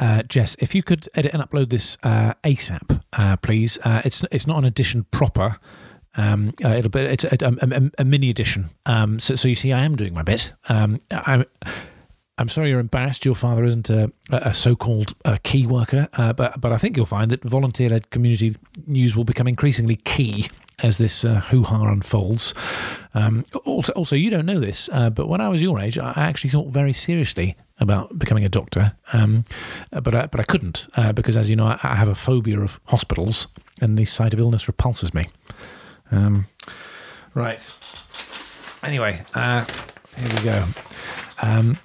Uh, Jess, if you could edit and upload this uh, ASAP, uh, please. Uh, it's it's not an edition proper. Um, uh, it'll be it's a, a, a, a mini edition. Um, so, so you see, I am doing my bit. Um, I'm I'm sorry you're embarrassed. Your father isn't a, a so-called uh, key worker, uh, but but I think you'll find that volunteer-led community news will become increasingly key as this uh, hoo-ha unfolds. Um, also, also, you don't know this, uh, but when I was your age, I actually thought very seriously about becoming a doctor, um, but I, but I couldn't uh, because, as you know, I, I, have a phobia of hospitals, and the sight of illness repulses me. Um, right. Anyway, uh, here we go. Um,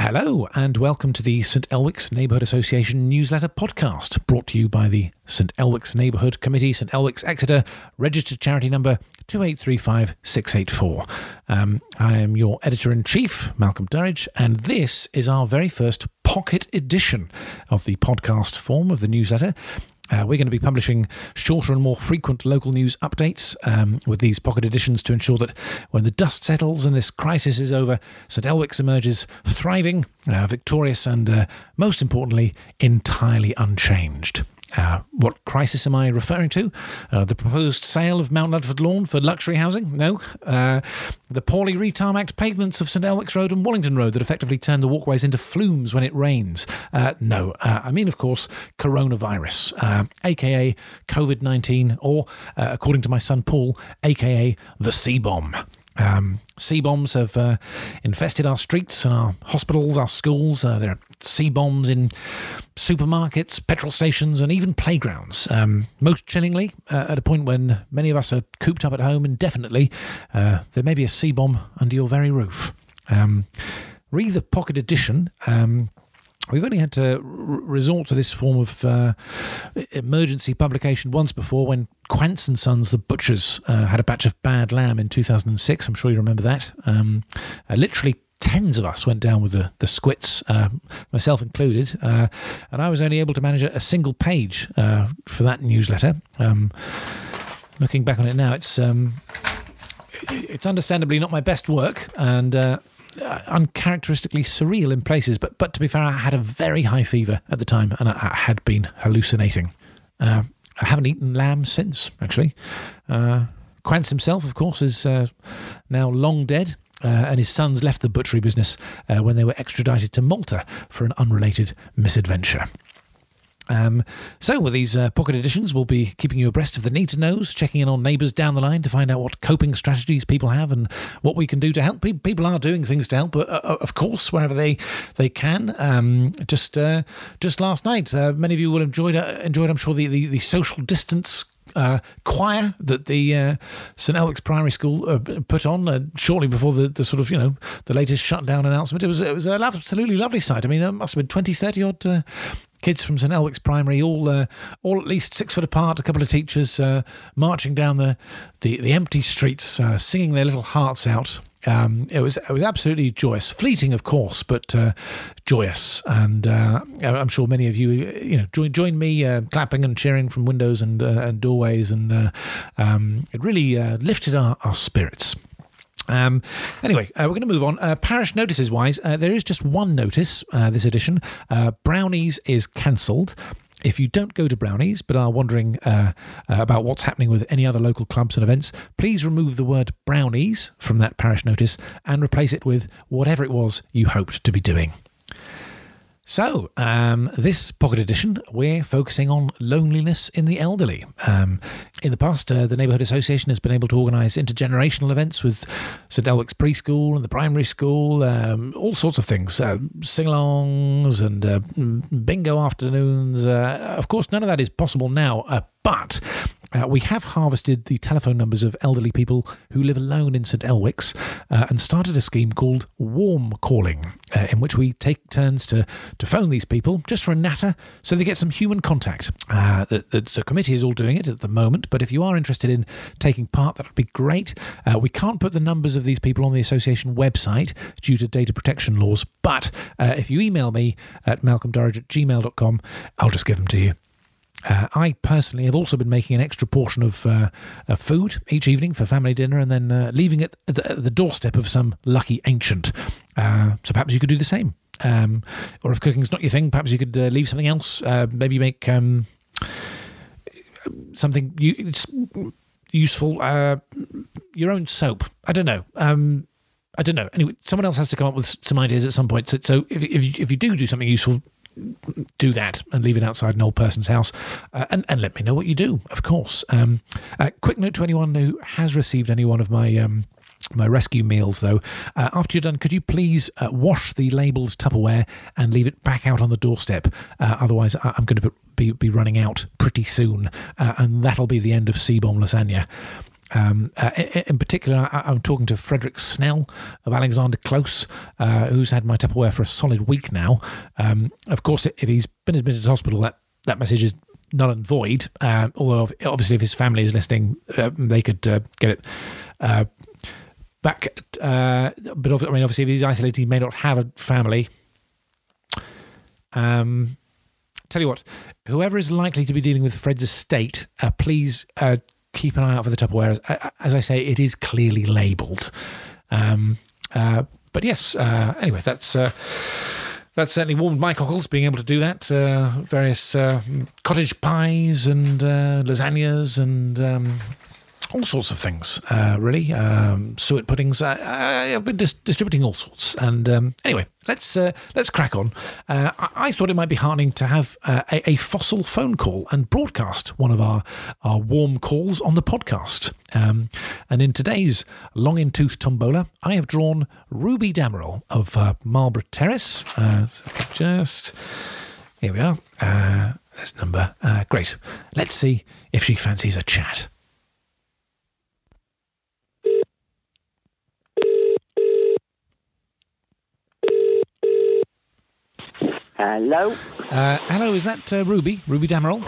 Hello, and welcome to the St Elwick's Neighbourhood Association newsletter podcast, brought to you by the St Elwick's Neighbourhood Committee, St Elwick's Exeter, registered charity number 2835684. Um, I am your editor in chief, Malcolm Durridge, and this is our very first pocket edition of the podcast form of the newsletter. Uh, we're going to be publishing shorter and more frequent local news updates um, with these pocket editions to ensure that when the dust settles and this crisis is over, St Elwick's emerges thriving, uh, victorious, and uh, most importantly, entirely unchanged. Uh, what crisis am I referring to? Uh, the proposed sale of Mount Ludford Lawn for luxury housing? No. Uh, the poorly retarmacked pavements of St Elwick's Road and Wallington Road that effectively turn the walkways into flumes when it rains? Uh, no. Uh, I mean, of course, coronavirus, aka uh, COVID 19, or, according to my son Paul, aka the C bomb. Um, C bombs have uh, infested our streets and our hospitals, our schools. Uh, there C bombs in supermarkets, petrol stations, and even playgrounds. Um, most chillingly, uh, at a point when many of us are cooped up at home indefinitely, uh, there may be a C bomb under your very roof. Um, read the pocket edition. Um, We've only had to resort to this form of uh, emergency publication once before when Quance and Sons, the butchers, uh, had a batch of bad lamb in 2006. I'm sure you remember that. Um, uh, literally tens of us went down with the, the squits, uh, myself included, uh, and I was only able to manage a, a single page uh, for that newsletter. Um, looking back on it now, it's um, it's understandably not my best work, and uh, uncharacteristically surreal in places. But but to be fair, I had a very high fever at the time, and I, I had been hallucinating. Uh, I haven't eaten lamb since, actually. Uh, Quance himself, of course, is now long dead. Uh, and his sons left the butchery business uh, when they were extradited to Malta for an unrelated misadventure. Um, so, with these uh, pocket editions, we'll be keeping you abreast of the need to knows, checking in on neighbours down the line to find out what coping strategies people have and what we can do to help. People are doing things to help, uh, uh, of course, wherever they they can. Um, just uh, just last night, uh, many of you will have enjoyed uh, enjoyed, I'm sure, the, the, the social distance uh, choir that the uh, St Elwick's Primary School uh, put on uh, shortly before the, the sort of you know the latest shutdown announcement. It was it was an absolutely lovely sight. I mean, there must have been 20, 30 odd kids from St Elwick's Primary, all uh, all at least six foot apart, a couple of teachers uh, marching down the the, the empty streets, uh, singing their little hearts out. Um, it was it was absolutely joyous, fleeting of course, but uh, joyous, and uh, I'm sure many of you you know join join me uh, clapping and cheering from windows and and doorways, and um, it really lifted our, our spirits. Um, anyway, uh, we're going to move on. Uh, parish notices wise, uh, there is just one notice uh, this edition. Uh, Brownies is cancelled. If you don't go to Brownies but are wondering uh, about what's happening with any other local clubs and events, please remove the word Brownies from that parish notice and replace it with whatever it was you hoped to be doing. So, um, this pocket edition, we're focusing on loneliness in the elderly. Um, in the past, uh, the Neighbourhood Association has been able to organise intergenerational events with St Elwick's preschool and the primary school, um, all sorts of things, uh, sing alongs and uh, bingo afternoons. Uh, of course, none of that is possible now, uh, but uh, we have harvested the telephone numbers of elderly people who live alone in St Elwick's uh, and started a scheme called Warm Calling, uh, in which we take turns to, to phone these people just for a natter so they get some human contact. Uh, the, the, the, committee is all doing it at the moment, but if you are interested in taking part, that would be great. Uh, we can't put the numbers of these people on the association website due to data protection laws, but uh, if you email me at malcolmdurridge at gmail.com, I'll just give them to you. Uh, I personally have also been making an extra portion of, uh, food each evening for family dinner and then uh, leaving it at the, doorstep of some lucky ancient. Uh, so perhaps you could do the same. Um, or if cooking's not your thing, perhaps you could uh, leave something else. Uh, maybe make um, something u- useful. Your own soap. I don't know. Um, I don't know. Anyway, someone else has to come up with some ideas at some point. So, so if, if, you, if you do do something useful, do that and leave it outside an old person's house uh, and, and let me know what you do, of course. Um, uh, quick note to anyone who has received any one of my. Um, my rescue meals, though. Uh, after you're done, could you please uh, wash the labelled Tupperware and leave it back out on the doorstep? Uh, otherwise, I- I'm going to be, be running out pretty soon, uh, and that'll be the end of C-bomb lasagna. Um, uh, in, particular, I, I'm talking to Frederick Snell of Alexander Close, uh, who's had my Tupperware for a solid week now. Um, of course, if he's been admitted to hospital, that, that message is null and void. Uh, although, obviously, if his family is listening, uh, they could uh, get it uh, back. Uh, but I mean, obviously, if he's isolated, he may not have a family. Um, tell you what, whoever is likely to be dealing with Fred's estate, please keep an eye out for the Tupperware. As, as I say, it is clearly labelled. Um, uh, but yes, uh, anyway, that's. Uh, that certainly warmed my cockles being able to do that. Uh, various uh, cottage pies and uh, lasagnas and um, all sorts of things, uh, really. Um, suet puddings. Uh, I- I've been dis- distributing all sorts. And um, anyway, let's uh, let's crack on. Uh, I-, I thought it might be heartening to have uh, a-, a fossil phone call and broadcast one of our our warm calls on the podcast. Um, and in today's long in tooth tombola, I have drawn Ruby Damerel of uh, Marlborough Terrace. Uh, just here we are. Uh, there's number. Uh, great. Let's see if she fancies a chat. Hello? Uh, hello, is that uh, Ruby? Ruby Damerel?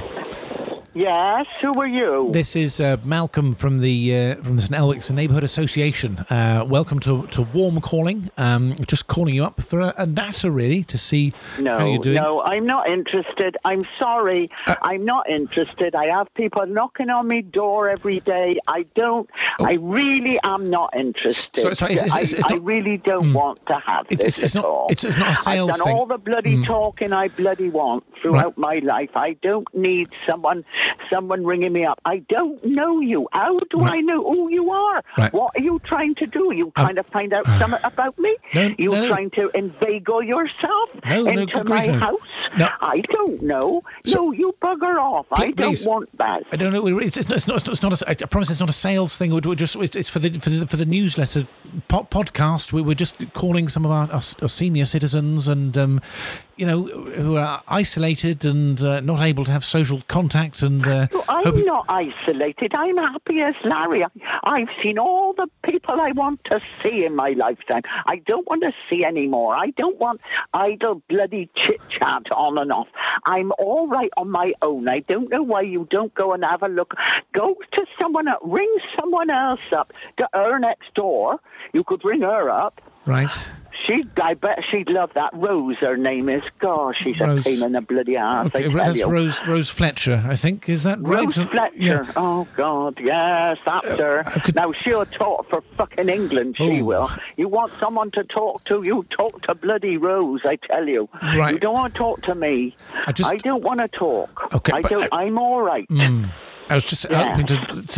Yes, who are you? This is uh, Malcolm from the uh, from the St Elwick's Neighbourhood Association. Uh, welcome to, to Warm Calling. Um, just calling you up for a, a natter, really, to see no, how you're doing. Uh, no, I'm not interested. I'm sorry. I'm not interested. I have people knocking on my door every day. I don't. I really am not interested. Oh. So- it's- it's- I, it's- I not- really don't want to have It's- this it's- it's at not- all. it's- not a sales I've done thing. Mm. all the bloody talking I bloody want throughout my life. I don't need someone someone ringing me up. I don't know you. How do Right. I know who you are? Right. What are you trying to do? You Um, trying to find out something about me? No, you no, no. trying to inveigle yourself No, into my no. house? I don't know. So- no, you bugger off. I don't please. want that. I don't know. It's, it's, not, it's, not, it's not. A, I promise it's not a sales thing. We're, just. It's, it's for the for the for the newsletter po- podcast. We, we're just calling some of our, our, our senior citizens and um, you know who are isolated and uh, not able to have social contact and uh, I'm hoping- not isolated. I'm happy as Larry. I, I've seen all the people I want to see in my lifetime. I don't want to see any more. I don't want idle bloody chit chat on and off. I'm all right on my own. I don't know why you don't go and have a look. Go to someone else. Ring someone else up. To her next door. You could ring her up. right. She, I bet she'd love that. Rose, her name is. Gosh, she's Rose. a pain in the bloody ass. Okay, that's. Rose Rose Fletcher, I think. Is that right? Rose Uh, Fletcher. yeah. Oh God, yes, that's her. Could- Now she'll talk for fucking England. She Oh. will. You want someone to talk to? You talk to bloody Rose. I tell you. Right. You don't want to talk to me. I just- I don't want to talk. Okay, I don't. I- I'm all right. I was just Yeah. hoping to,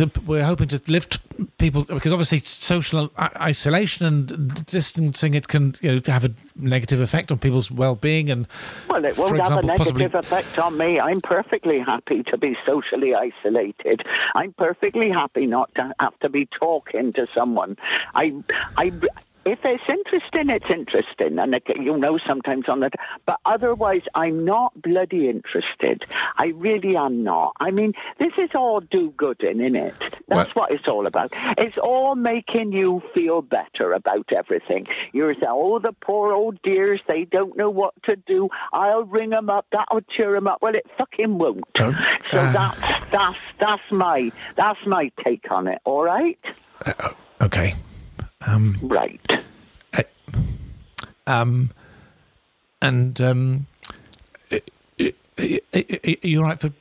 to. We're hoping to lift people because obviously social isolation and distancing it can you know have a negative effect on people's well-being and Well, it for won't have example a possibly negative effect on me. I'm perfectly happy to be socially isolated. I'm perfectly happy not to have to be talking to someone. I, I, if it's interesting, it's interesting, and you know sometimes on that. But otherwise, I'm not bloody interested. I really am not. I mean, this is all do-gooding, isn't it? That's Well- what it's all about. It's all making you feel better about everything. You're saying, oh, the poor old dears, they don't know what to do. I'll ring them up. That'll cheer them up. Well, it fucking won't. Oh, so uh. that's that's that's my that's my take on it. All right, okay right. um and um are you all right for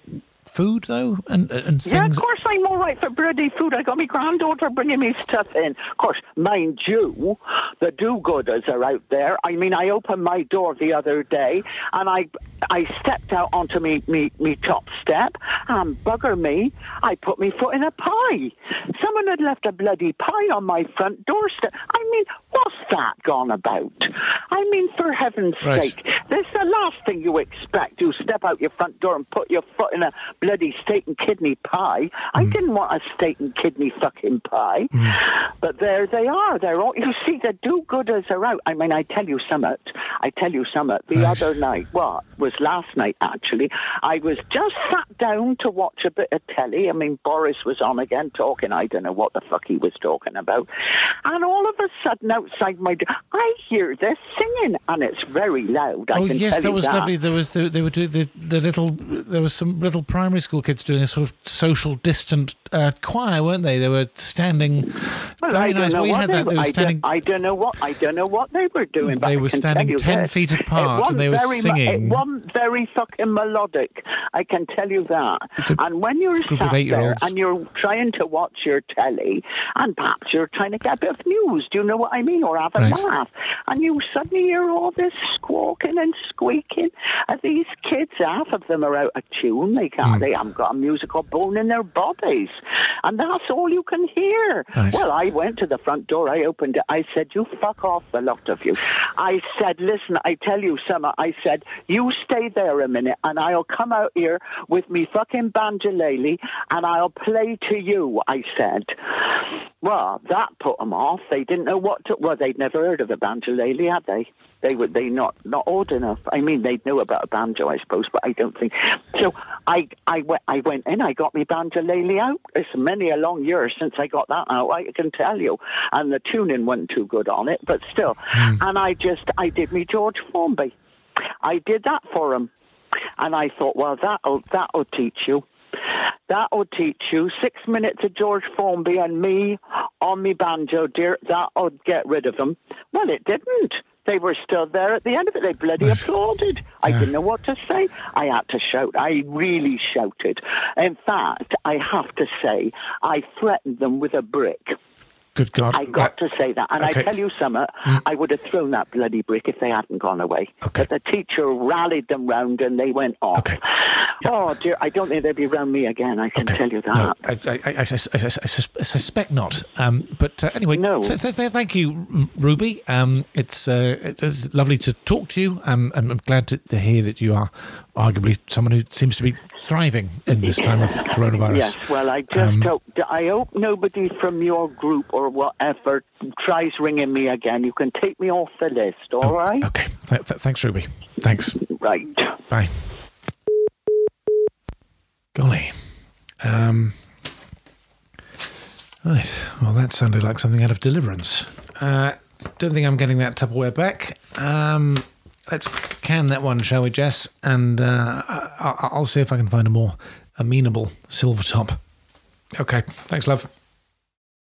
food though, and and Yeah, of course I'm all right for bloody food. I got my granddaughter bringing me stuff in. Of course, mind you, the do-gooders are out there. I mean, I opened my door the other day and I I stepped out onto me me, me top step and bugger me, I put my foot in a pie. Someone had left a bloody pie on my front doorstep. I mean, what's that gone about? I mean, for heaven's Right. sake, this is the last thing you expect. You step out your front door and put your foot in a bloody steak and kidney pie. I mm. didn't want a steak and kidney fucking pie. Mm. But there they are. They're all, you see, the do-gooders are out. I mean, I tell you something. I tell you something. The Right. other night, what was last night actually? I was just sat down to watch a bit of telly. I mean, Boris was on again talking. I don't know what the fuck he was talking about. And all of a sudden, outside my door, I hear this singing, and it's very loud. I Oh yes, that was that. lovely. There was the, they were doing the, the little there was some little primary school kids doing a sort of social distant uh, choir, weren't they? They were standing Well, very nice. We had that. They were- were I. Don't, I don't know what I don't know what they were doing. They were standing tell 10 feet apart and they were singing. It wasn't very fucking melodic. I can tell you that. And when you're group of sat there and you're trying to watch your telly, and perhaps you're trying to get a bit of news, do you know what I mean, or have a Right. laugh, and you suddenly hear all this squawking and squeaking, and these kids, half of them are out of tune. They can't. Hmm. They haven't got a musical bone in their bodies, and that's all you can hear. Right. Well, I went to the front door. I opened it. I said, "You fuck off, the lot of you." I said, "Listen, I tell you, Summer." I said, "You stay there a minute, and I'll come out here with me fucking banjolele, and I'll play to you." I said. Well, that put them off. They didn't know what to. Well, they'd never heard of a banjo banjolele, had they? They were they not not old enough. I mean, they'd know about a banjo, I suppose, but I don't think. So I I went I went in. I got my banjolele out. It's many a long year since I got that out. I can tell you. And the tuning wasn't too good on it, but still. Hmm. And I just I did me George Formby. I did that for him, and I thought, well, that'll that'll teach you. That'll teach you. Six minutes of George Formby and me on me banjo, dear. That'll get rid of them. Well, it didn't. They were still there at the end of it. They bloody applauded. I didn't know what to say. I had to shout. I really shouted. In fact, I have to say, I threatened them with a brick. Good God! I got to say that. And Okay. I tell you something, I would have thrown that bloody brick if they hadn't gone away. Okay. But the teacher rallied them round and they went off. Okay. Oh, dear, I don't think they'll be round me again, I can Okay. tell you that. No, I, I, I, I, I, I suspect not. Um, but uh, anyway, No. th- th- th- thank you, Ruby. Um, it's uh, it's lovely to talk to you. Um, and I'm glad to, to hear that you are arguably someone who seems to be thriving in this time of coronavirus. Yes, well, I just Um, hope I hope nobody from your group or whatever tries ringing me again. You can take me off the list, all right? Okay. Th- th- thanks, Ruby. Thanks. Right. Bye. Golly. Um, right. Well, that sounded like something out of Deliverance. Uh, don't think I'm getting that Tupperware back. Um, let's can that one, shall we, Jess? And uh, I'll see if I can find a more amenable silver top. Okay. Thanks, love.